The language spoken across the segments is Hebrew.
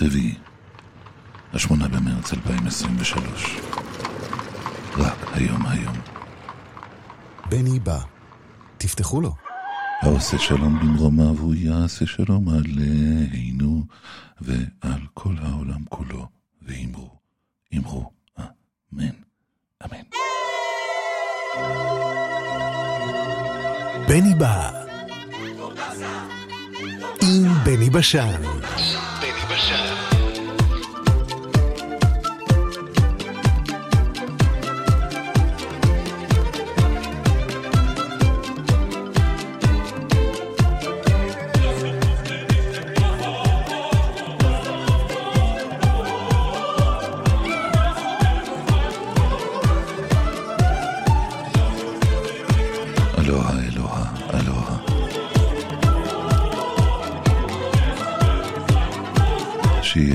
רביעי, השמונה במרץ 2023. רק היום היום. בני בא, תפתחו לו. העושה שלום במרומיו הוא יעשה שלום עלינו ועל כל העולם כולו, ואמרו, אמרו, אמן, אמן. בני בא, עם בני בשן.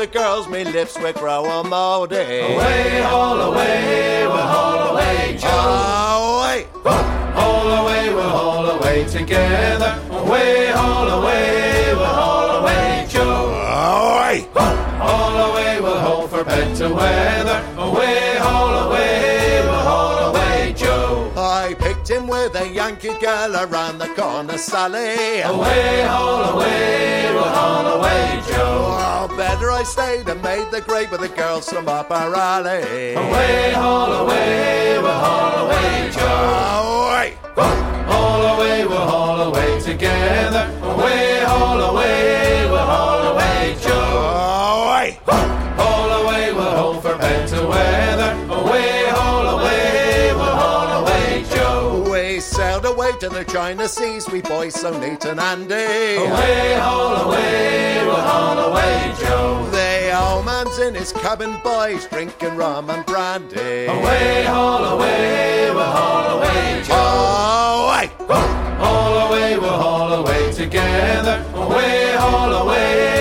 The girls, me lips would grow a moldy. Away, haul away, we'll haul away, Joe. Wait. Haul away, we'll haul away together. Away, haul away, we'll haul away, Joe. Wait. Haul away, we'll haul for better weather. Yankee girl around the corner, Sally. Away, haul away, we'll haul away, Joe. Oh, better I stayed and made the grade with the girls from up our alley. Away, haul away, we'll haul away, Joe. Oh. Haul away, we'll haul away together. Away, haul away, we'll haul away, Joe. Oh, to the China Seas, we boys so neat and handy. Away, haul away, we'll haul away, Joe. The old man's in his cabin, boys, drinking rum and brandy. Away, haul away, we'll haul away, Joe. Wait. Haul away, we'll haul away together. Away, haul away,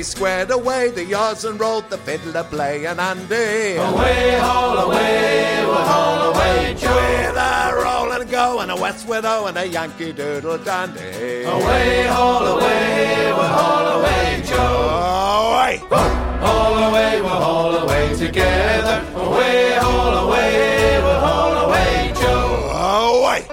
We squared away the yards and rolled the fiddler play and Andy. Away, haul away, we'll haul away, Joe. With a roll and go and a West Widow and a Yankee Doodle Dandy. Away, haul away, we'll haul away, Joe. Wait. Haul away, we'll haul away together. Away, haul away, we'll haul away, Joe. Away,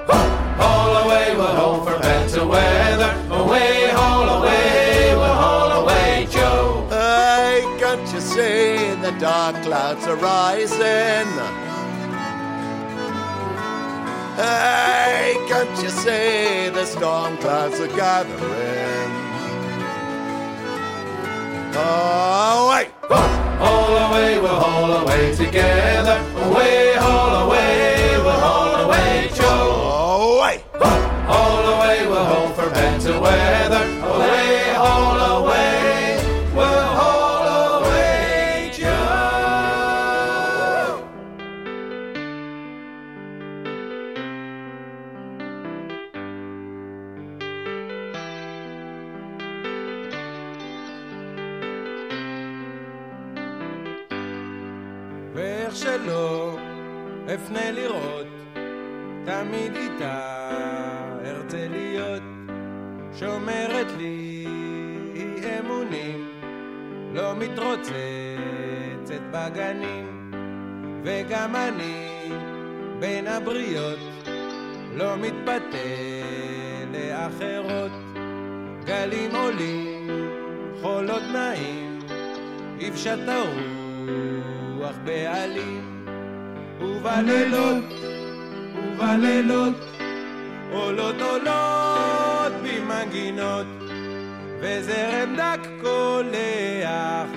dark clouds are rising? Hey, can't you see the storm clouds are gathering? Oh, wait. Haul away, we'll haul away together. דק קולח,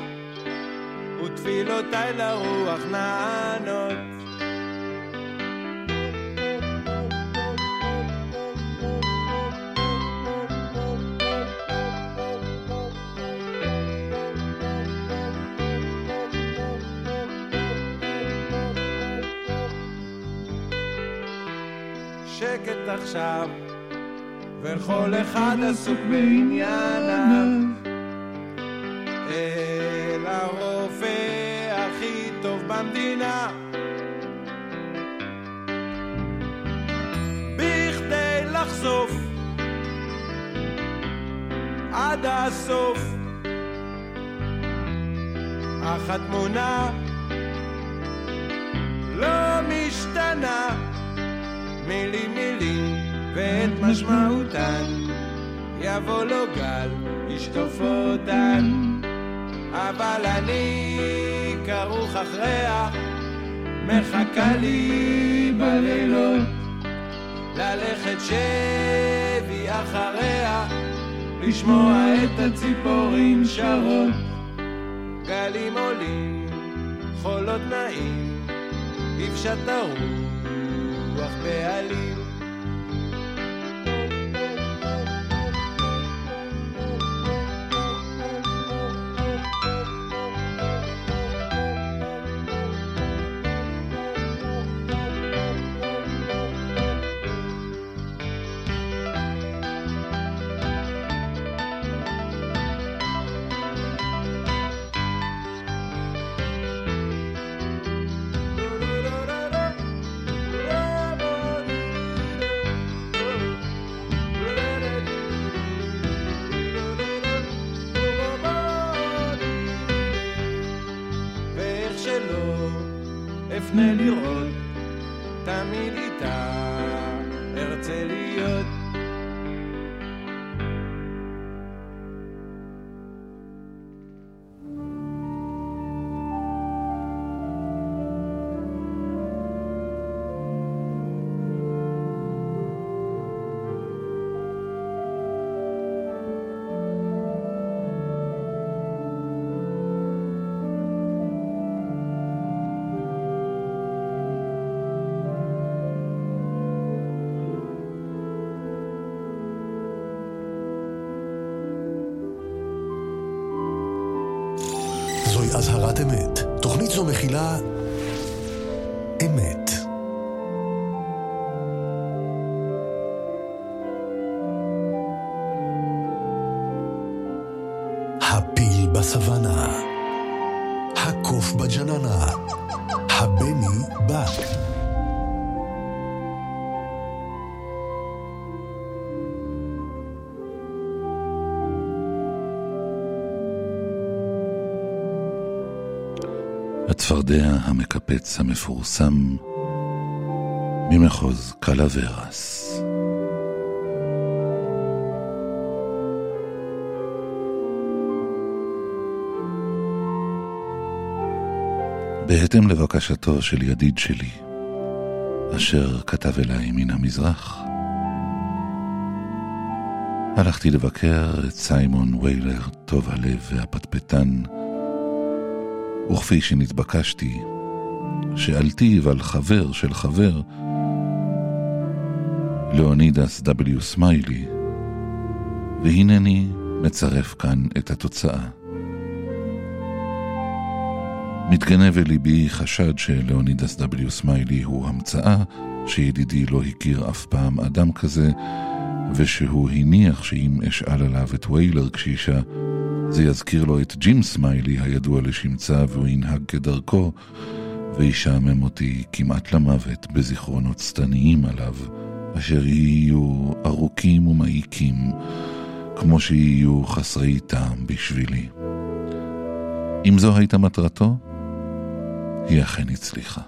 ותפילותיי לרוח נענות. שקט עכשיו, וכל אחד עסוק בענייניו. עד הסוף. אך התמונה לא משתנה. מילים מילים ואת משמעותן. יבוא לו גל ישטוף אותן. אבל אני כרוך אחריה. מחכה לי בלילות. ללכת שבי אחריה לשמוע את הציפורים שרות. גלים עולים חולות נעים יפשט הרוח בעלים אמת. תוכנית זו מכילה המקפץ המפורסם ממחוז קלוורס. בהתאם לבקשתו של ידיד שלי, אשר כתב אליי מן המזרח, הלכתי לבקר את סיימון ויילר, טוב הלב והפטפטן, וכפי שנתבקשתי, שאלתיו על חבר של חבר, לאונידס W. סמיילי, והנני מצרף כאן את התוצאה. מתגנב אל ליבי חשד שלאונידס W. סמיילי הוא המצאה, שידידי לא הכיר אף פעם אדם כזה, ושהוא הניח שאם אשאל עליו את וילר הקשיש, זה יזכיר לו את ג'ים סמיילי הידוע לשמצה והוא ינהג כדרכו, וישעמם אותי כמעט למוות בזיכרונות שטניים עליו, אשר יהיו ארוכים ומעיקים, כמו שיהיו חסרי טעם בשבילי. אם זו הייתה מטרתו, היא אכן הצליחה.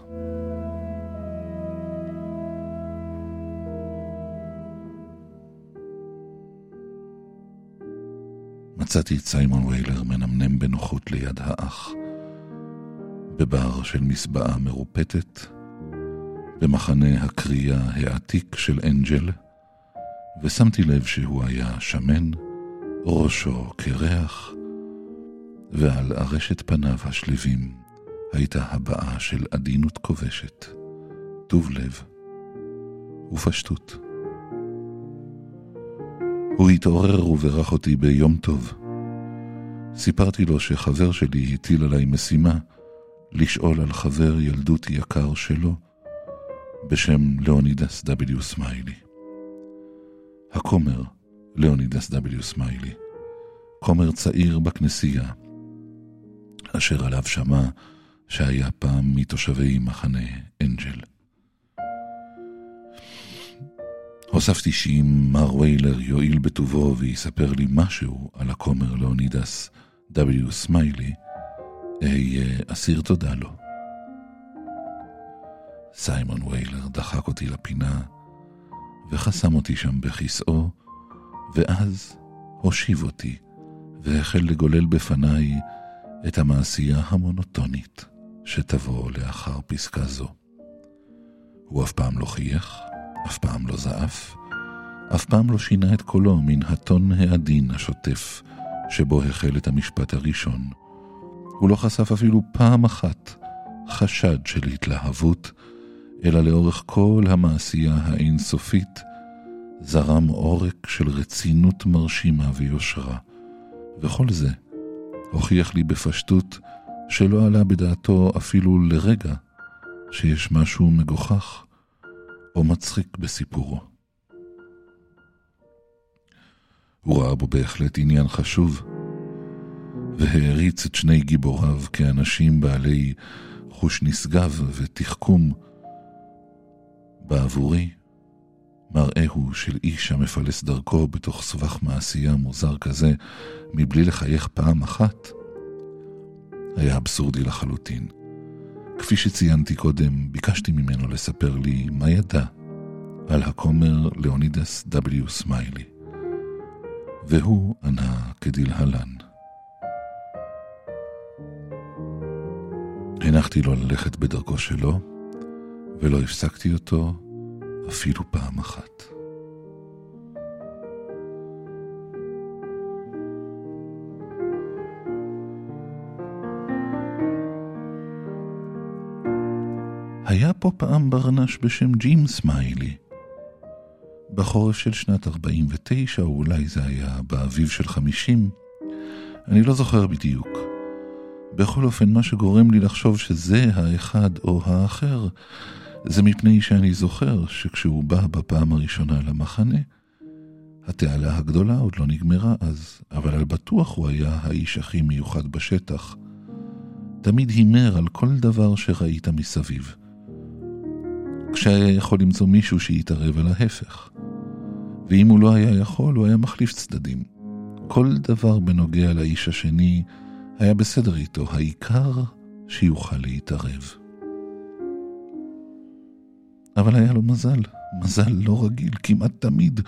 מצאתי את סיימון ויילר מנמנם בנוחות ליד האח, בבר של מסבעה מרופטת, במחנה הקריאה העתיק של אנג'ל, ושמתי לב שהוא היה שמן, ראשו קרח, ועל ארשת פניו השלווים הייתה הבעה של עדינות כובשת, טוב לב ופשטות. הוא התעורר וברך אותי ביום טוב. סיפרתי לו שחבר שלי הטיל עליי משימה לשאול על חבר ילדות יקר שלו, בשם לאונידס W. סמיילי. הכומר, לאונידס W. סמיילי, כומר צעיר בכנסייה, אשר עליו שמע שהיה פעם מתושבי מחנה אנג'ל. הוספתי שאם מר ויילר יואיל בטובו ויספר לי משהו על הכומר לאונידס W. סמיילי, אהיה אסיר תודה לו. סיימון ויילר דחק אותי לפינה וחסם אותי שם בכיסאו, ואז הושיב אותי והחל לגולל בפניי את המעשייה המונוטונית שתבוא לאחר פסקה זו. הוא אף פעם לא חייך, אף פעם לא זעף, אף פעם לא שינה את קולו מן הטון העדין השוטף שבו החל את המשפט הראשון. הוא לא חשף אפילו פעם אחת חשד של התלהבות, אלא לאורך כל המעשייה האינסופית זרם עורק של רצינות מרשימה ויושרה, וכל זה הוכיח לי בפשטות שלא עלה בדעתו אפילו לרגע שיש משהו מגוחך או מצחיק בסיפורו. הוא ראה בו בהחלט עניין חשוב, והעריץ את שני גיבוריו כאנשים בעלי חוש נשגב ותחכום. בעבורי, מראהו של איש המפלס דרכו בתוך סבך מעשייה מוזר כזה, מבלי לחייך פעם אחת, היה אבסורדי לחלוטין. כפי שציינתי קודם, ביקשתי ממנו לספר לי מה ידע על הכומר לאונידס W. סמיילי. והוא ענה כדלהלן. הנחתי לו ללכת בדרכו שלו, ולא הפסקתי אותו אפילו פעם אחת. היה פה פעם ברנש בשם ג'ים סמיילי. בחורף של שנת 49, או אולי זה היה באביב של 50, אני לא זוכר בדיוק. בכל אופן, מה שגורם לי לחשוב שזה האחד או האחר, זה מפני שאני זוכר שכשהוא בא בפעם הראשונה למחנה, התעלה הגדולה עוד לא נגמרה אז, אבל על בטוח הוא היה האיש הכי מיוחד בשטח. תמיד הימר על כל דבר שראית מסביב. כשהיה יכול למצוא מישהו שיתערב על ההפך. ואם הוא לא היה יכול, הוא היה מחליף צדדים. כל דבר בנוגע לאיש השני היה בסדר איתו, העיקר שיוכל להתערב. אבל היה לו מזל, מזל לא רגיל, כמעט תמיד.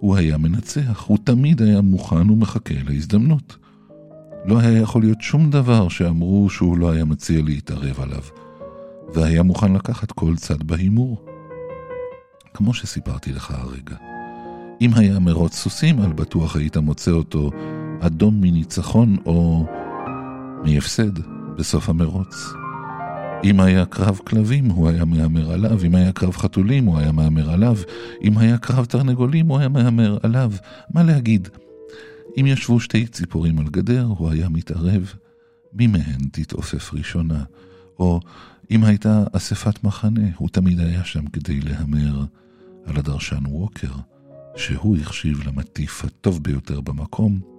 הוא היה מנצח, הוא תמיד היה מוכן ומחכה להזדמנות. לא היה יכול להיות שום דבר שאמרו שהוא לא היה מציע להתערב עליו, והיה מוכן לקחת כל צד בהימור. כמו שסיפרתי לך הרגע. אם היה מרוץ סוסים, על בטוח היית מוצא אותו אדום מניצחון או מהפסד בסוף המרוץ. אם היה קרב כלבים, הוא היה מהמר עליו, אם היה קרב חתולים, הוא היה מהמר עליו, אם היה קרב תרנגולים, הוא היה מהמר עליו. מה להגיד? אם ישבו שתי ציפורים על גדר, הוא היה מתערב, מי מהן תתעופף ראשונה? או אם הייתה אספת מחנה, הוא תמיד היה שם כדי להמר על הדרשן ווקר, שהוא החשיב למטיף הטוב ביותר במקום,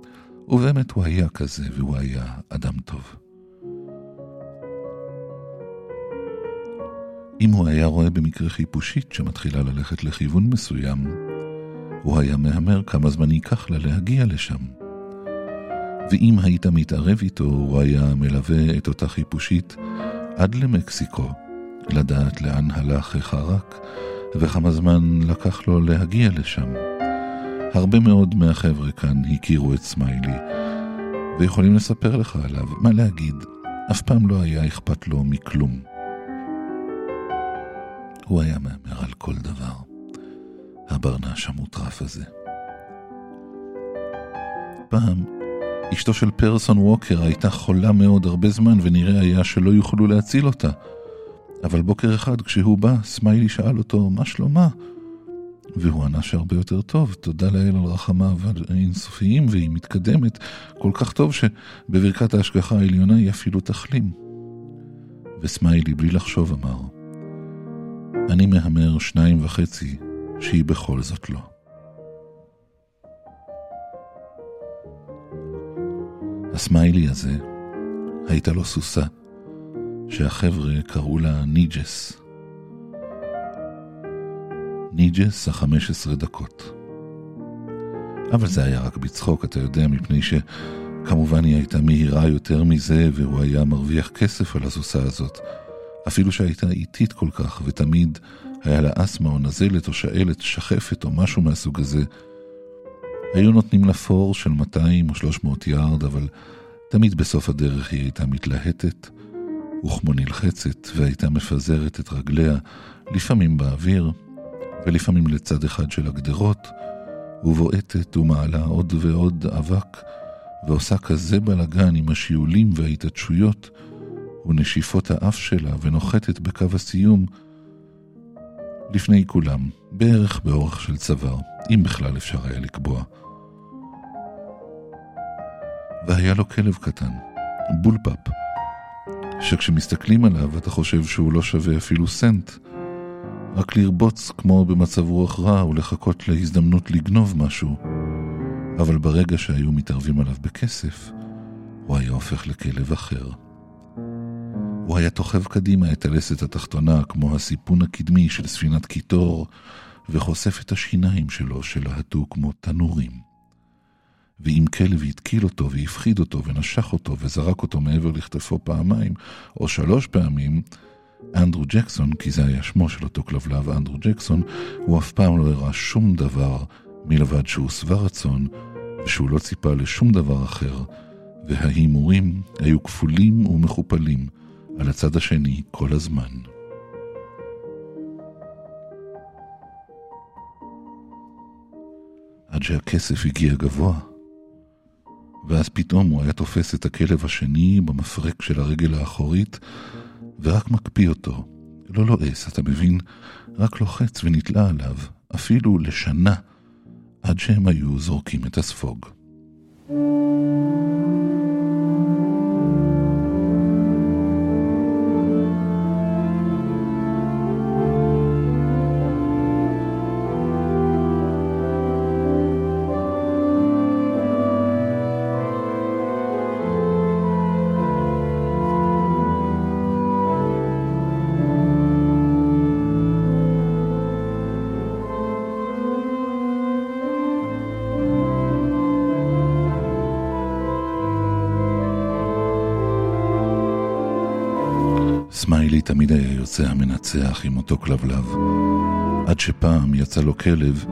ובאמת הוא היה כזה, והוא היה אדם טוב. אם הוא היה רואה במקרה חיפושית שמתחילה ללכת לכיוון מסוים, הוא היה מהמר כמה זמן ייקח לה להגיע לשם. ואם היית מתערב איתו, הוא היה מלווה את אותה חיפושית עד למקסיקו, לדעת לאן הלך החרק וכמה זמן לקח לו להגיע לשם. הרבה מאוד מהחבר'ה כאן הכירו את סמיילי, ויכולים לספר לך עליו, מה להגיד, אף פעם לא היה אכפת לו מכלום. הוא היה מהמר על כל דבר, הברנש המוטרף הזה. פעם, אשתו של פרסון ווקר הייתה חולה מאוד הרבה זמן, ונראה היה שלא יוכלו להציל אותה. אבל בוקר אחד, כשהוא בא, סמיילי שאל אותו, מה שלומה? והוא ענה שהרבה יותר טוב, תודה לאל על רחמיו האינסופיים, והיא מתקדמת כל כך טוב שבברכת ההשגחה העליונה היא אפילו תחלים. וסמיילי, בלי לחשוב, אמר, אני מהמר שניים וחצי שהיא בכל זאת לא. הסמיילי הזה, הייתה לו סוסה, שהחבר'ה קראו לה ניג'ס. ניג'ס החמש עשרה דקות. אבל זה היה רק בצחוק, אתה יודע, מפני שכמובן היא הייתה מהירה יותר מזה, והוא היה מרוויח כסף על הסוסה הזאת. אפילו שהייתה איטית כל כך, ותמיד היה לה אסתמה או נזלת או שאלת, שחפת או משהו מהסוג הזה. היו נותנים לה פור של 200 או 300 יארד, אבל תמיד בסוף הדרך היא הייתה מתלהטת, וכמו נלחצת, והייתה מפזרת את רגליה, לפעמים באוויר, ולפעמים לצד אחד של הגדרות, ובועטת ומעלה עוד ועוד אבק, ועושה כזה בלגן עם השיעולים וההתעטשויות, ונשיפות האף שלה, ונוחתת בקו הסיום, לפני כולם, בערך באורך של צוואר, אם בכלל אפשר היה לקבוע. והיה לו כלב קטן, bull pup, שכשמסתכלים עליו אתה חושב שהוא לא שווה אפילו סנט, רק לרבוץ כמו במצב רוח רע ולחכות להזדמנות לגנוב משהו. אבל ברגע שהיו מתערבים עליו בכסף, הוא היה הופך לכלב אחר. הוא היה תוכב קדימה את הלסת התחתונה כמו הסיפון הקדמי של ספינת קיטור, וחושף את השיניים שלו שלהטו כמו תנורים. ואם כלב התקיל אותו והפחיד אותו ונשך אותו וזרק אותו מעבר לכתפו פעמיים או שלוש פעמים, אנדרו ג'קסון, כי זה היה שמו של אותו כלבלב, אנדרו ג'קסון, הוא אף פעם לא הראה שום דבר מלבד שהוא שבע רצון, ושהוא לא ציפה לשום דבר אחר, וההימורים היו כפולים ומכופלים על הצד השני כל הזמן. עד שהכסף הגיע גבוה, ואז פתאום הוא היה תופס את הכלב השני במפרק של הרגל האחורית, ורק מקפיא אותו. לא לועס, אתה מבין? רק לוחץ ונתלה עליו, אפילו לשנה, עד שהם היו זורקים את הספוג. סמיילי יוצא המנצח עם אותו כלבלב, עד שפעם יצא לו כלב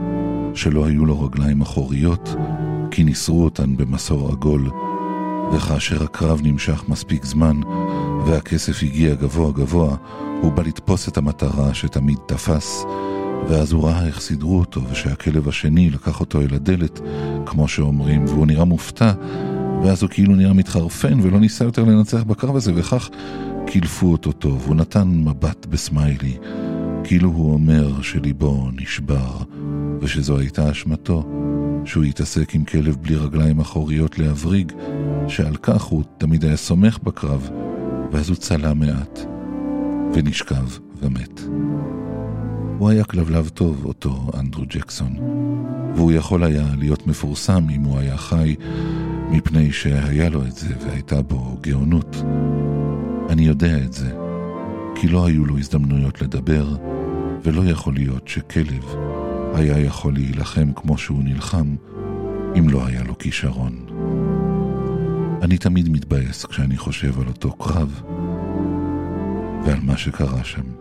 שלא היו לו רגליים אחוריות, כי ניסרו אותן במסור עגול, וכאשר הקרב נמשך מספיק זמן, והכסף הגיע גבוה גבוה, הוא בא לתפוס את המטרה שתמיד תפס, ואז הוא ראה איך סידרו אותו, ושהכלב השני לקח אותו אל הדלת, כמו שאומרים, והוא נראה מופתע, ואז הוא כאילו נראה מתחרפן ולא ניסה יותר לנצח בקרב הזה, וכך קילפו אותו טוב, הוא נתן מבט בסמיילי, כאילו הוא אומר שליבו נשבר, ושזו הייתה אשמתו, שהוא התעסק עם כלב בלי רגליים אחוריות להבריג, שעל כך הוא תמיד היה סומך בקרב, ואז הוא צלה מעט, ונשכב ומת. הוא היה כלבלב טוב, אותו אנדרו ג'קסון, והוא יכול היה להיות מפורסם אם הוא היה חי, מפני שהיה לו את זה והייתה בו גאונות. אני יודע את זה, כי לא היו לו הזדמנויות לדבר, ולא יכול להיות שכלב היה יכול להילחם כמו שהוא נלחם, אם לא היה לו כישרון. אני תמיד מתבאס כשאני חושב על אותו קרב ועל מה שקרה שם.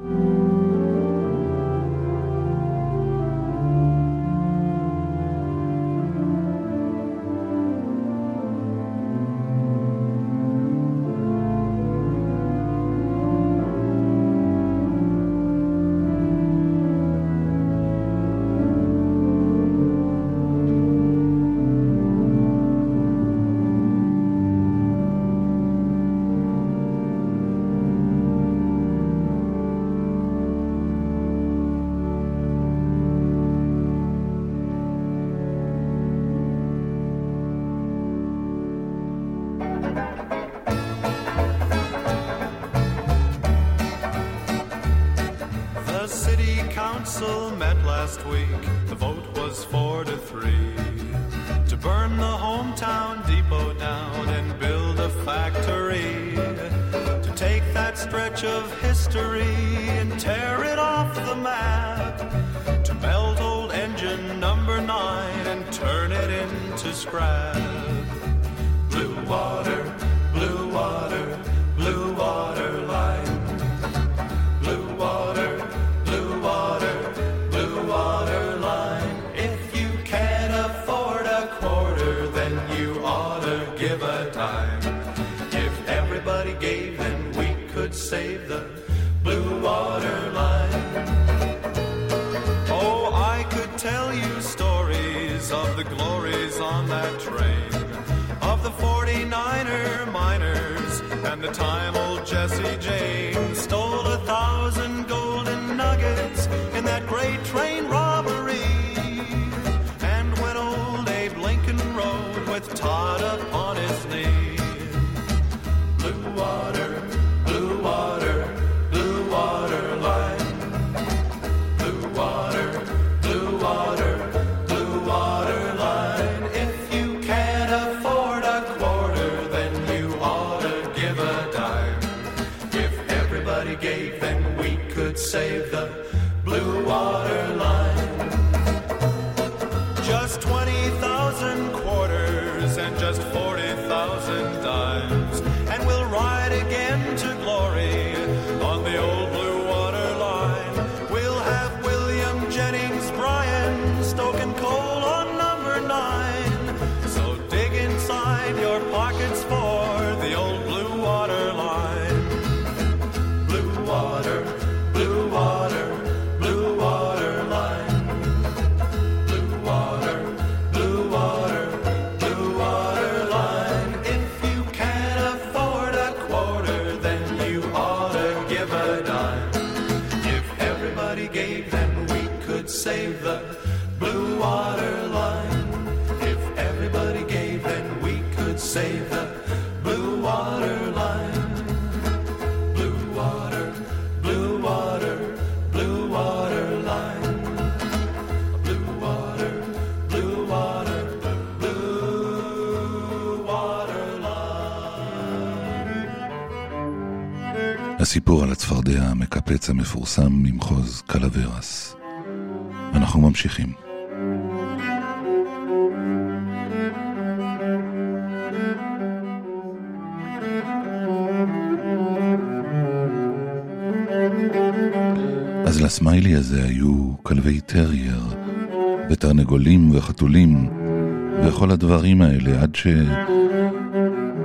The time old Jesse James stole a thousand golden nuggets in that great train robbery. And when old Abe Lincoln rode with Todd up on his knee. Blue water, save the blue water line. Blue water, blue water, blue water line. Blue water, blue water, blue water line. הסיפור על הצפרדע המקפץ המפורסם ממחוז קלוורס. אנחנו ממשיכים. אז לסמיילי הזה היו כלבי טרייר, ותרנגולים וחתולים, וכל הדברים האלה, עד ש...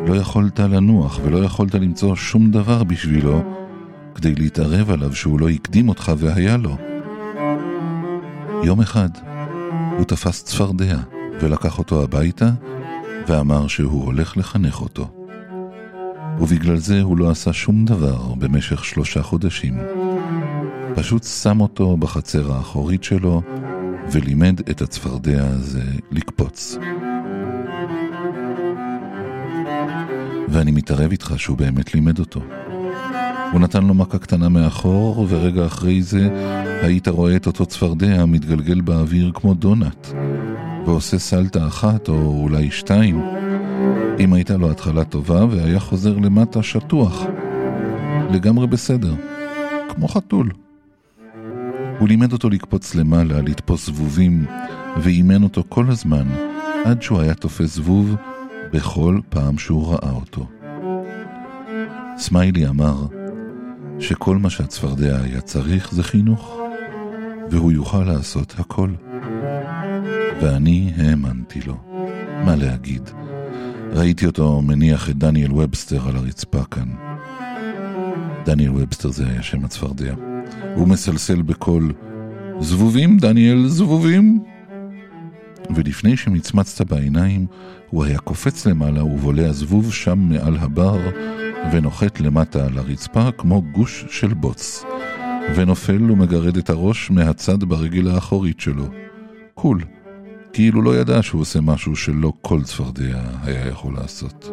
לא יכולת לנוח ולא יכולת למצוא שום דבר בשבילו כדי להתערב עליו שהוא לא הקדים אותך והיה לו. יום אחד הוא תפס צפרדע ולקח אותו הביתה ואמר שהוא הולך לחנך אותו. ובגלל זה הוא לא עשה שום דבר במשך שלושה חודשים. פשוט שם אותו בחצר האחורית שלו ולימד את הצפרדע הזה לקפוץ. ואני מתערב איתך שהוא באמת לימד אותו. הוא נתן לו מכה קטנה מאחור, ורגע אחרי זה היית רואה את אותו צפרדע מתגלגל באוויר כמו דונלד, ועושה סלטה אחת או אולי שתיים, אם הייתה לו התחלה טובה והיה חוזר למטה שטוח. לגמרי בסדר, כמו חתול. הוא לימד אותו לקפוץ למעלה, לתפוס זבובים, ואימן אותו כל הזמן, עד שהוא היה תופס זבוב בכל פעם שהוא ראה אותו. סמיילי אמר שכל מה שהצפרדע היה צריך זה חינוך, והוא יוכל לעשות הכל. ואני האמנתי לו. מה להגיד? ראיתי אותו מניח את דניאל ובסטר על הרצפה כאן. דניאל ובסטר זה היה שם הצפרדע. הוא מסלסל בקול, זבובים, דניאל, זבובים. ולפני שמצמצת בעיניים, הוא היה קופץ למעלה ובולע זבוב שם מעל הבר, ונוחת למטה על הרצפה כמו גוש של בוץ, ונופל ומגרד את הראש מהצד ברגל האחורית שלו. קול, כאילו לא ידע שהוא עושה משהו שלא כל צפרדע היה יכול לעשות.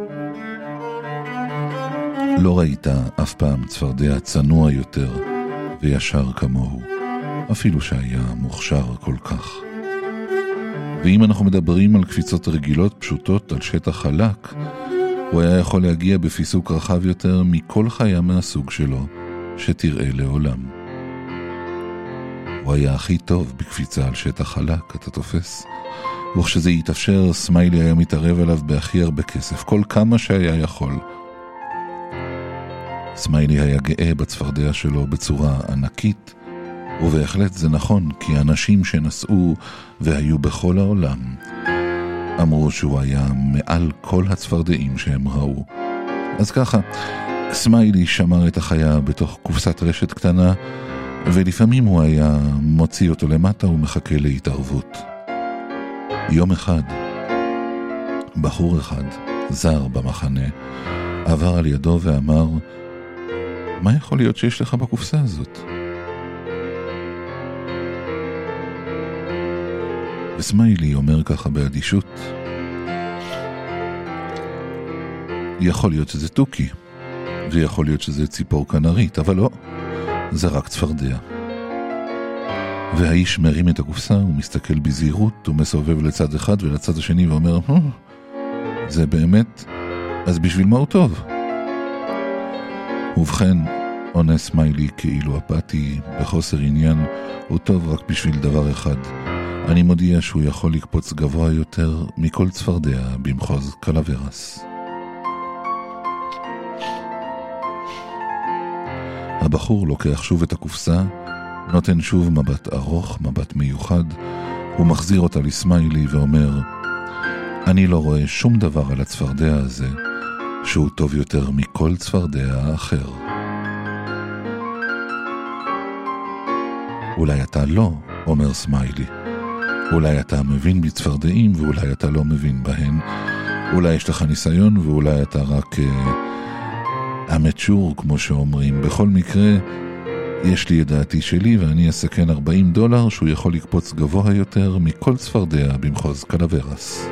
לא ראית אף פעם צפרדע צנוע יותר וישר כמוהו, אפילו שהיה מוכשר כל כך. ואם אנחנו מדברים על קפיצות רגילות פשוטות על שטח חלק, הוא היה יכול להגיע בפיסוק רחב יותר מכל חיה מהסוג שלו, שתראה לעולם. הוא היה הכי טוב בקפיצה על שטח חלק, אתה תופס? וכשזה יתאפשר, סמיילי היה מתערב עליו בהכי הרבה כסף, כל כמה שהיה יכול. סמיילי היה גאה בצפרדע שלו בצורה ענקית, ובהחלט זה נכון, כי אנשים שנסעו והיו בכל העולם, אמרו שהוא היה מעל כל הצפרדעים שהם ראו. אז ככה, סמיילי שמר את החיה בתוך קופסת רשת קטנה, ולפעמים הוא היה מוציא אותו למטה ומחכה להתערבות. יום אחד, בחור אחד, זר במחנה, עבר על ידו ואמר, מה יכול להיות שיש לך בקופסה הזאת? וסמיילי אומר ככה באדישות, יכול להיות שזה תוכי, ויכול להיות שזה ציפור כנרית, אבל לא, זה רק צפרדע. והאיש מרים את הקופסה, הוא מסתכל בזהירות, הוא מסובב לצד אחד ולצד השני ואומר, "הו, זה באמת, אז בשביל מה הוא טוב? ובכן, עונה סמיילי כאילו אפאתי, בחוסר עניין, הוא טוב רק בשביל דבר אחד. אני מודיע שהוא יכול לקפוץ גבוה יותר מכל צפרדע במחוז קלוורס. הבחור לוקח שוב את הקופסה, נותן שוב מבט ארוך, מבט מיוחד, הוא מחזיר אותה לסמיילי ואומר, אני לא רואה שום דבר על הצפרדע הזה שהוא טוב יותר מכל צפרדע אחר. אולי אתה לא, אומר סמיילי. אולי אתה מבין בצפרדעים ואולי אתה לא מבין בהן. אולי יש לך ניסיון ואולי אתה רק אמצ'ור, uh, כמו שאומרים. בכל מקרה, יש לי את דעתי שלי ואני אסכן 40 דולר שהוא יכול לקפוץ גבוה יותר מכל צפרדע במחוז קלוורס.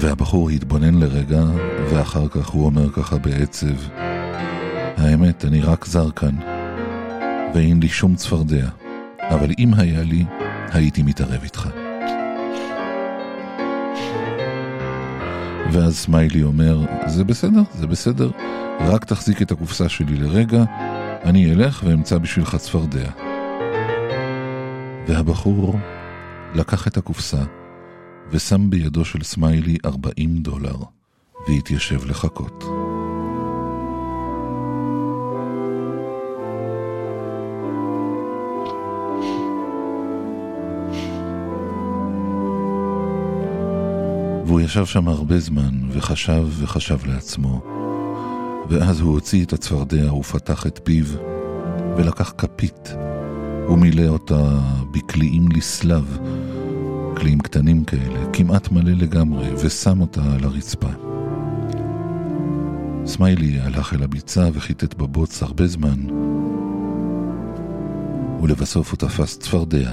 והבחור התבונן לרגע, ואחר כך הוא אומר ככה בעצב, האמת, אני רק זר כאן, ואין לי שום צפרדע, אבל אם היה לי, הייתי מתערב איתך. ואז סמיילי אומר, זה בסדר, זה בסדר, רק תחזיק את הקופסה שלי לרגע, אני אלך ואמצא בשבילך צפרדע. והבחור לקח את הקופסה ושם בידו של סמיילי 40 דולר, והתיישב לחכות. והוא ישב שם הרבה זמן, וחשב וחשב לעצמו. ואז הוא הוציא את הצפרדע ופתח את פיו, ולקח כפית, ומילא אותה בקליעים לסלב, קליעים קטנים כאלה, כמעט מלא לגמרי, ושם אותה על הרצפה. סמיילי הלך אל הביצה וחיטט בבוץ הרבה זמן, ולבסוף הוא תפס צפרדע,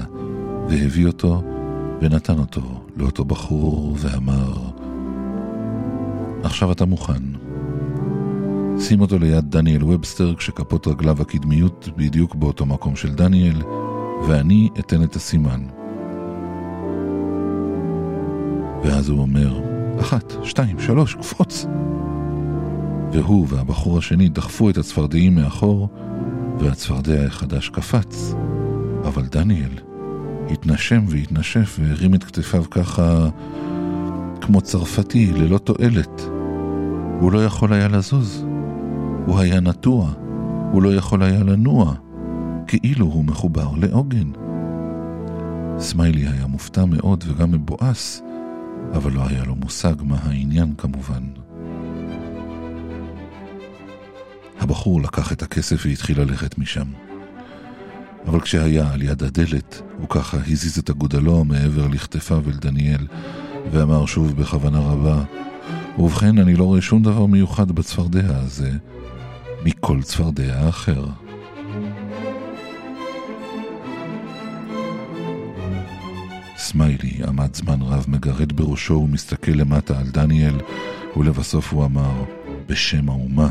והביא אותו, ונתן אותו לאותו בחור, ואמר, עכשיו אתה מוכן. שים אותו ליד דניאל ובסטר כשכפות רגליו הקדמיות בדיוק באותו מקום של דניאל, ואני אתן את הסימן. ואז הוא אומר, אחת, שתיים, שלוש, קפוץ. והוא והבחור השני דחפו את הצפרדעים מאחור, והצפרדע החדש קפץ. אבל דניאל התנשם והתנשף והרים את כתפיו ככה כמו צרפתי, ללא תועלת. הוא לא יכול היה לזוז. הוא היה נטוע. הוא לא יכול היה לנוע. כאילו הוא מחובר לעוגן. סמיילי היה מופתע מאוד וגם מבואס, אבל לא היה לו מושג מה העניין כמובן. הבחור לקח את הכסף והתחיל ללכת משם. אבל כשהיה על יד הדלת, הוא ככה הזיז את אגודלו מעבר לכתפיו אל דניאל, ואמר שוב בכוונה רבה, ובכן, אני לא רואה שום דבר מיוחד בצפרדע הזה, מכל צפרדע אחר. סמיילי עמד זמן רב מגרד בראשו ומסתכל למטה על דניאל, ולבסוף הוא אמר, בשם האומה,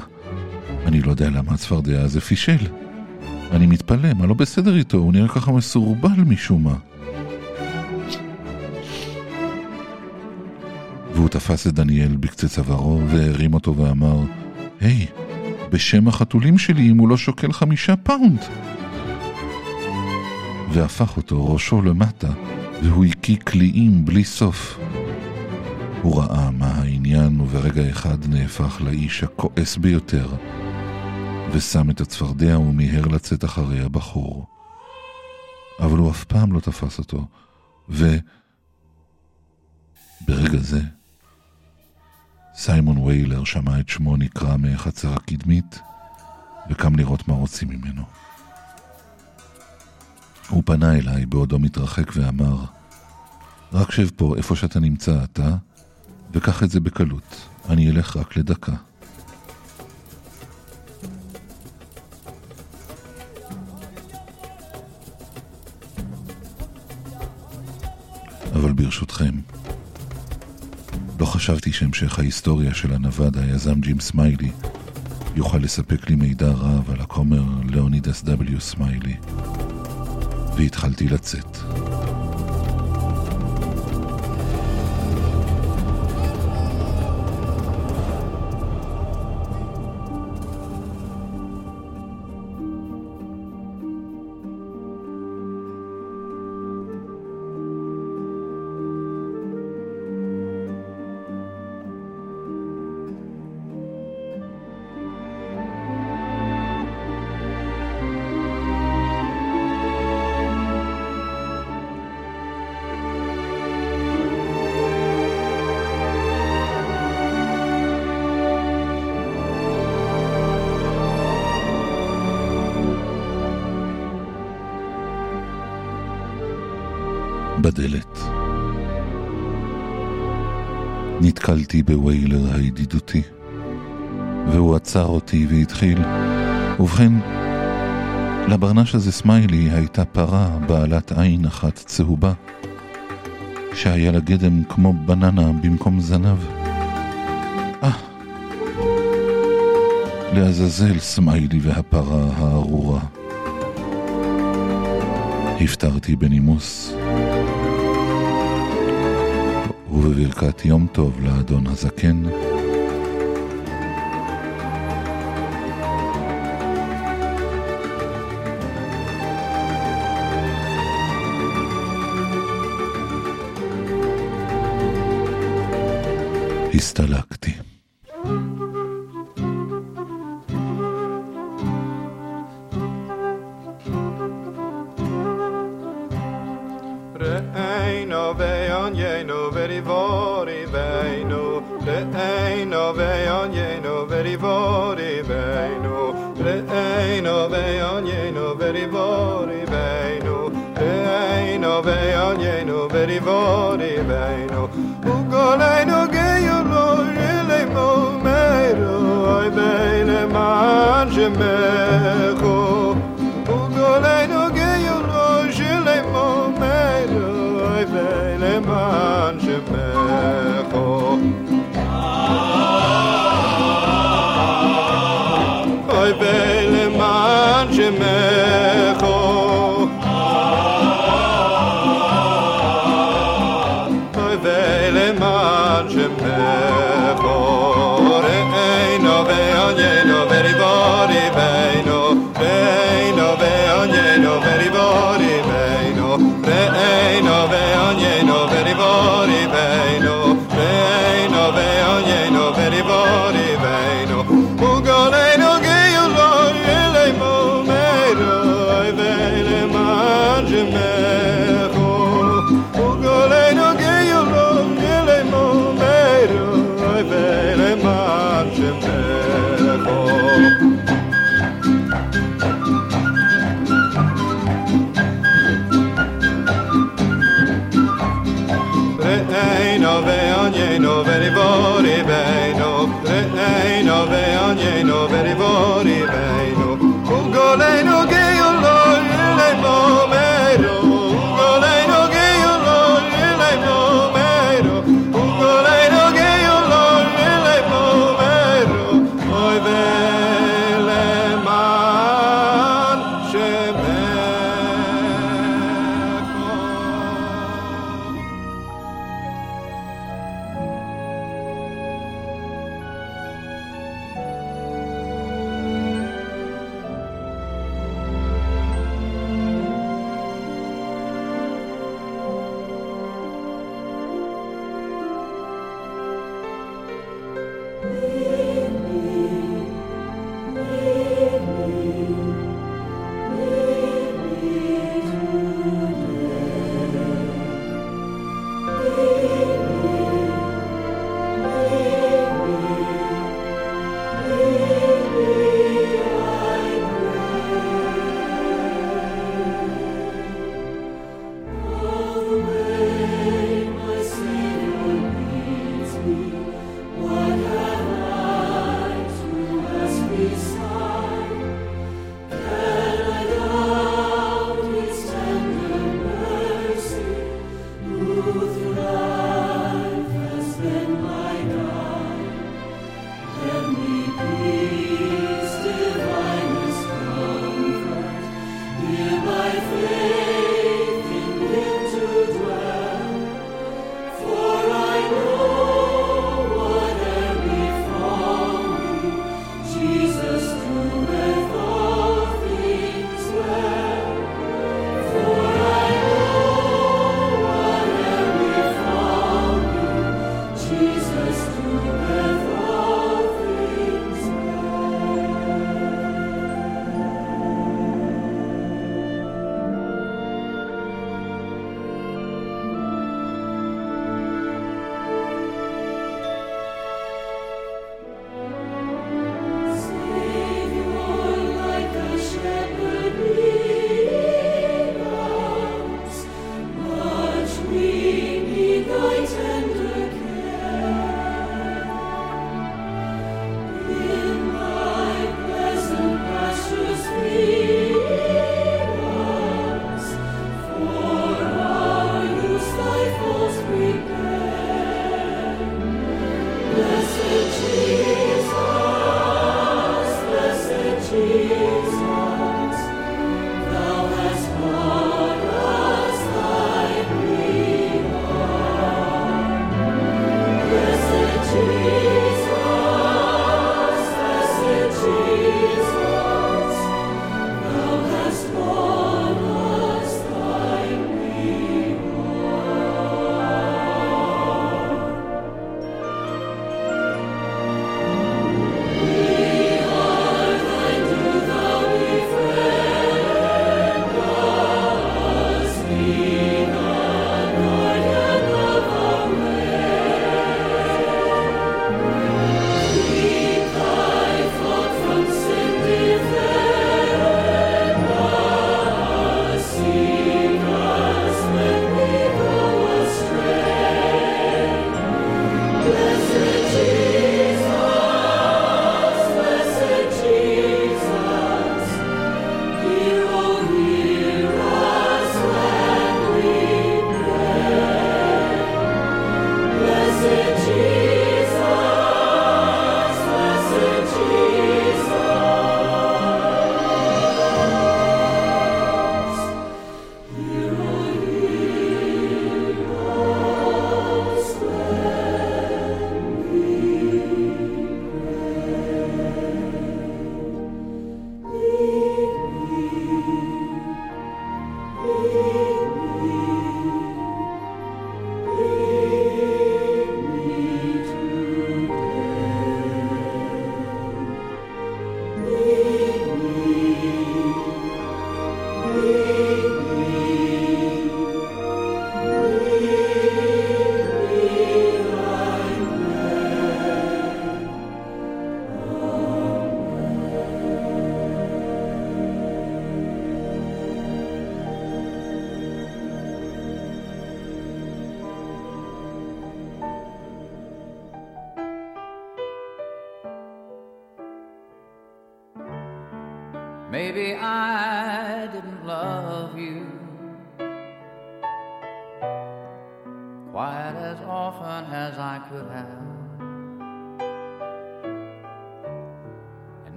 אני לא יודע למה הצפרדע הזה פישל. אני מתפלא, מה לא בסדר איתו? הוא נראה ככה מסורבל משום מה. והוא תפס את דניאל בקצה צווארו והרים אותו ואמר, היי, בשם החתולים שלי אם הוא לא שוקל חמישה פאונד. והפך אותו ראשו למטה, והוא הקיא קליעים בלי סוף. הוא ראה מה העניין, וברגע אחד נהפך לאיש הכועס ביותר, ושם את הצפרדע ומיהר לצאת אחרי הבחור. אבל הוא אף פעם לא תפס אותו, ו... ברגע זה, סיימון ויילר שמע את שמו נקרא מהחצר הקדמית, וקם לראות מה רוצים ממנו. הוא פנה אליי בעודו מתרחק ואמר, רק שב פה איפה שאתה נמצא אתה, וקח את זה בקלות, אני אלך רק לדקה. ברשותכם, לא חשבתי שהמשך ההיסטוריה של הנווד, היזם ג'ים סמיילי, יוכל לספק לי מידע רב על הכומר לאונידס W. סמיילי. והתחלתי לצאת. הדלת. נתקלתי בווילר הידידותי, והוא עצר אותי והתחיל. ובכן, לברנש הזה סמיילי הייתה פרה בעלת עין אחת צהובה, שהיה לה גדם כמו בננה במקום זנב. אה! לעזאזל סמיילי והפרה הארורה. הפטרתי בנימוס. ובברכת יום טוב לאדון הזקן. הסתלקתי.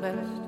Best,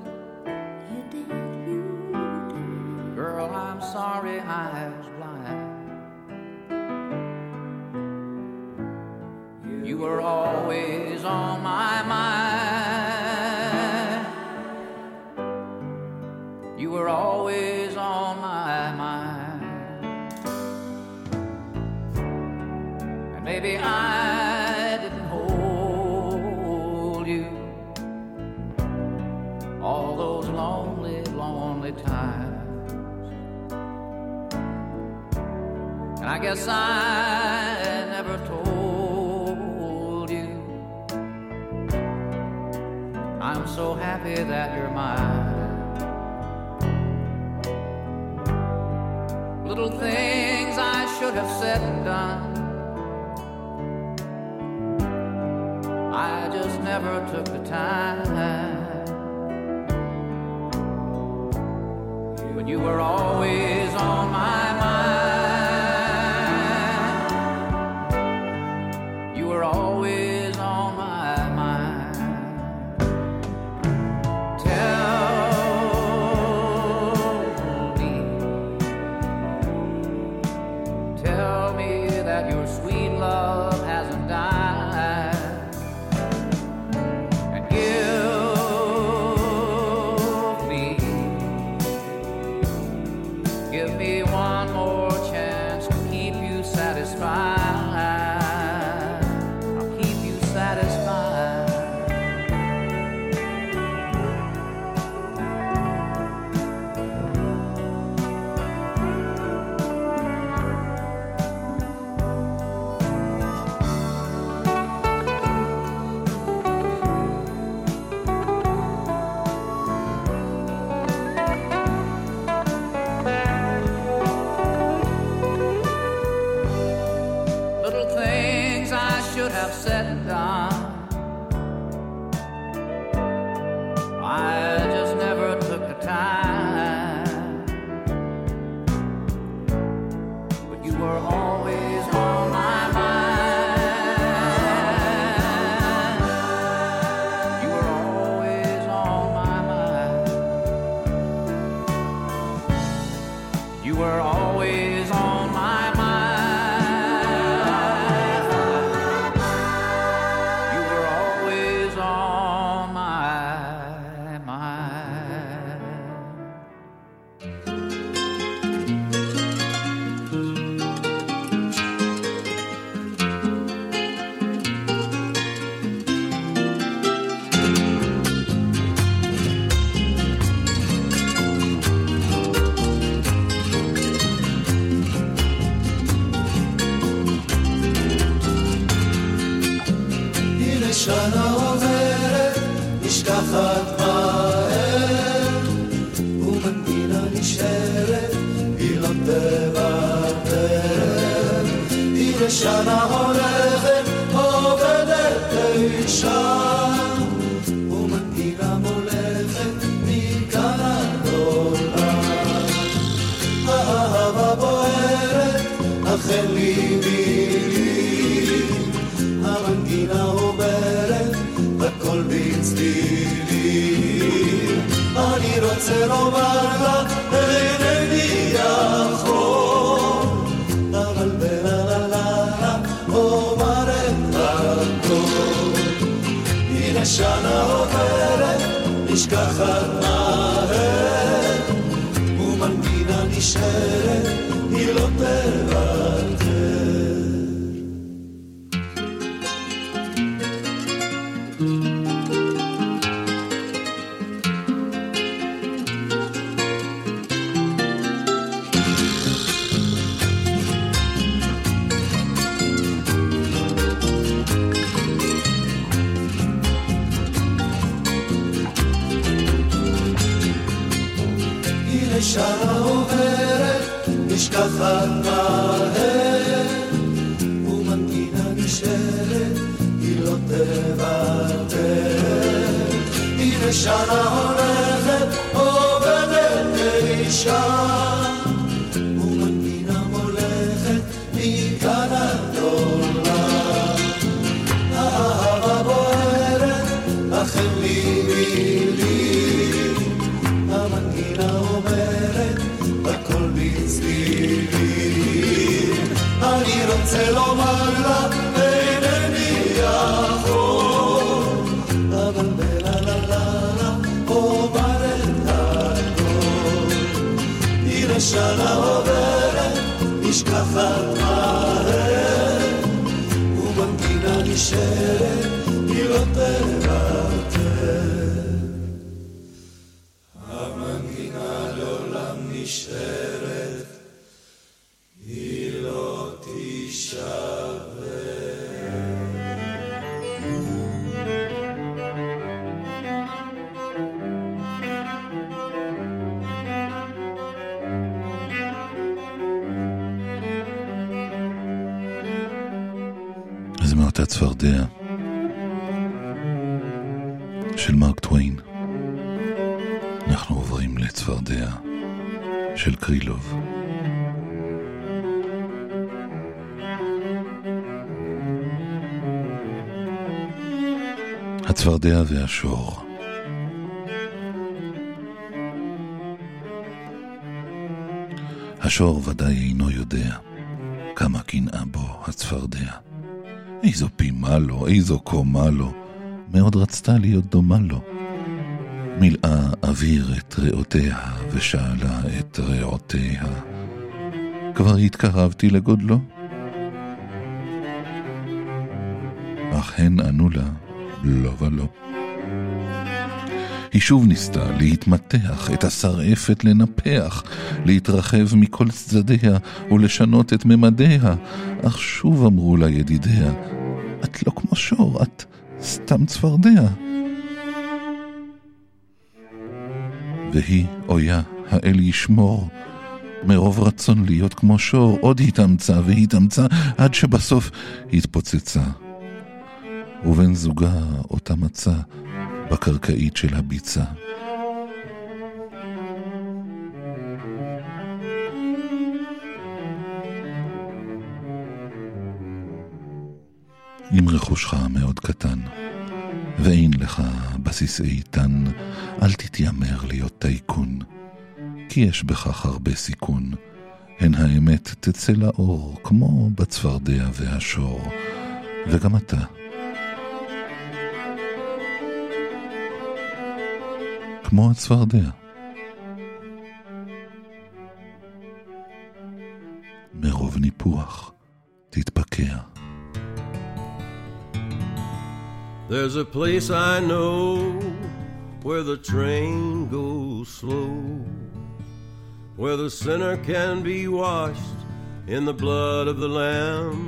when you were all show. הצפרדע והשור. השור ודאי אינו יודע כמה קנאה בו הצפרדע. איזו פימה לו, איזו קומה לו, מאוד רצתה להיות דומה לו. מילאה אוויר את ריאותיה ושאלה את ריאותיה, כבר התקרבתי לגודלו? אך הן ענו לה, לא ולא. היא שוב ניסתה להתמתח, את השרעפת לנפח, להתרחב מכל צדדיה ולשנות את ממדיה, אך שוב אמרו לה ידידיה, את לא כמו שור, את סתם צפרדע. והיא, אויה, האל ישמור, מרוב רצון להיות כמו שור, עוד התאמצה והתאמצה, עד שבסוף התפוצצה. ובן זוגה אותה מצא בקרקעית של הביצה. אם רכושך מאוד קטן, ואין לך בסיס איתן, אל תתיימר להיות טייקון, כי יש בכך הרבה סיכון. הן האמת תצא לאור, כמו בצפרדע והשור, וגם אתה. כמו הצפרדע. מרוב ניפוח, תתפקע. There's a place I know where the train goes slow, where the sinner can be washed in the blood of the Lamb.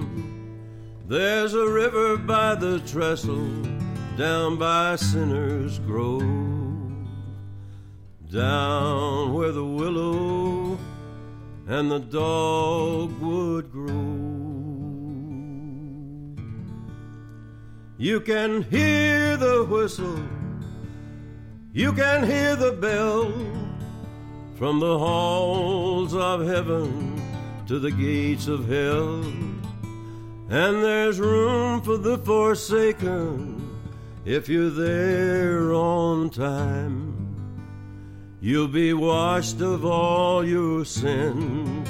There's a river by the trestle down by Sinner's Grove, down where the willow and the dogwood grow. You can hear the whistle, you can hear the bell from the halls of heaven to the gates of hell. And there's room for the forsaken if you're there on time. You'll be washed of all your sins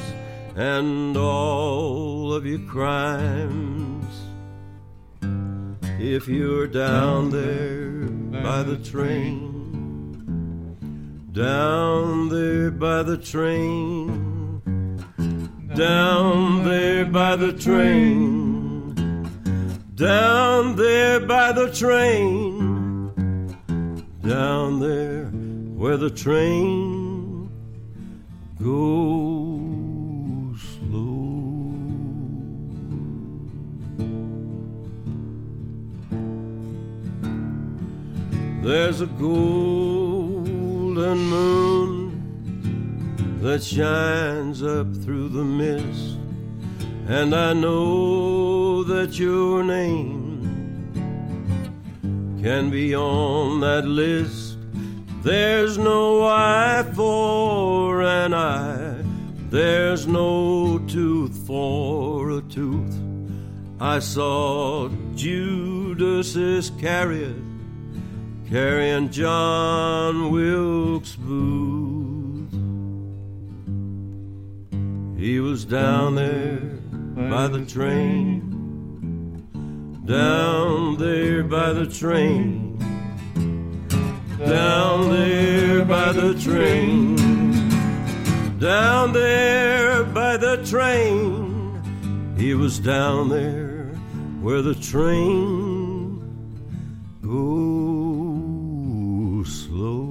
and all of your crimes. If you're down there by the train, down there by the train, down there by the train, down there by the train, down there where the train goes slow. There's a golden moon that shines up through the mist, and I know that your name can be on that list. There's no eye for an eye, there's no tooth for a tooth. I saw Judas Iscariot carrying John Wilkes Booth. He was down there by the train. Down there by the train. Down there by the train. Down there by the train. He was down there where the train goes slow.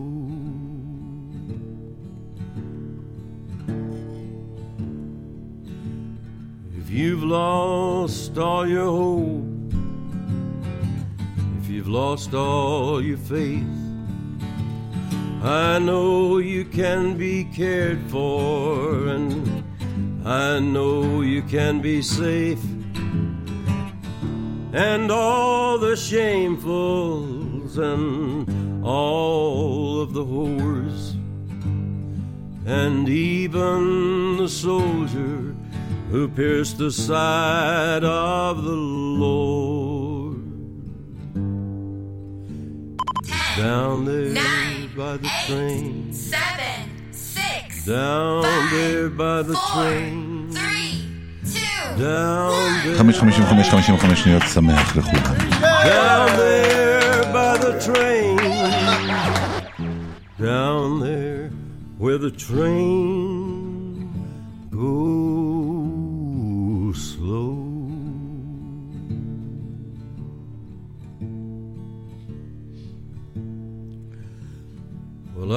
If you've lost all your hope, if you've lost all your faith, I know you can be cared for, and I know you can be safe. And all the shamefuls and all of the whores, and even the soldier who pierced the side of the Lord. Down there by the eight, train. seven, six, Down five, there by the four, train. three, two, Down there. 5.55, 55 שניות שמח לכולם. Down there by the train. Down there where the train goes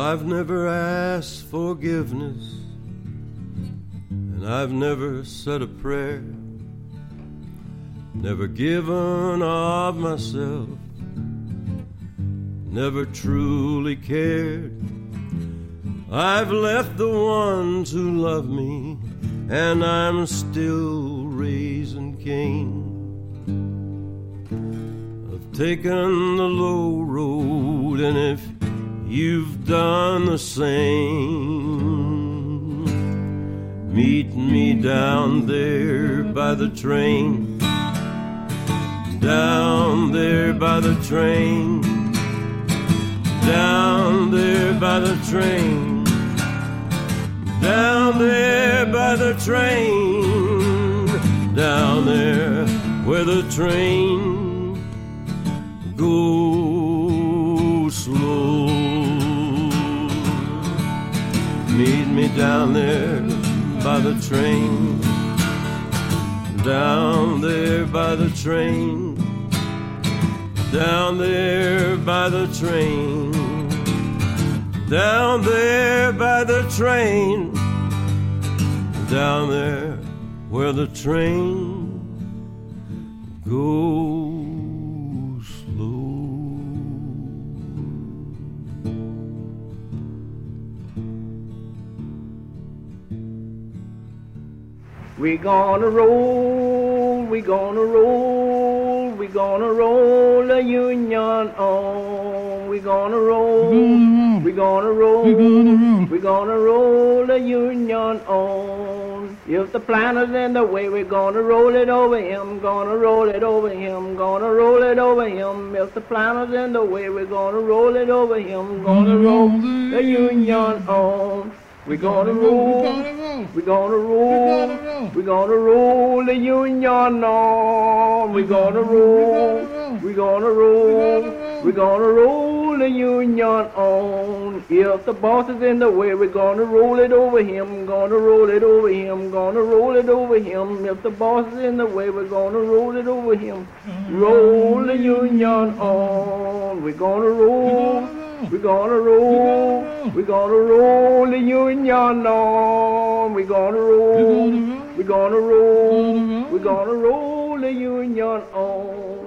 I've never asked forgiveness, and I've never said a prayer. Never given of myself, never truly cared. I've left the ones who love me, and I'm still raising Cain. I've taken the low road, and if you've done the same, meet me down there by the train. Down there by the train, down there by the train, down there by the train, down there where the train goes down there by the train. Down there by the train, down there by the train, down there by the train, down there where the train goes We gonna roll, we gonna roll, we gonna roll the union on. We gonna roll, we gonna roll, we gonna roll the union on. If the plan in the way, we're gonna roll it over him, gonna roll it over him, gonna roll it over him. If the plan in the way, we're gonna roll it over him, gonna roll the union on. We're gonna roll, we're gonna roll, we're gonna roll the union on. We're gonna roll, we're gonna roll, we're gonna roll the union on. If the boss is in the way, we're gonna roll it over him, gonna roll it over him, gonna roll it over him. If the boss is in the way, we're gonna roll it over him. Roll the union on. We're gonna roll. We're gonna roll, we're gonna roll the union on. We're gonna roll, we're gonna roll, we're gonna roll the union on.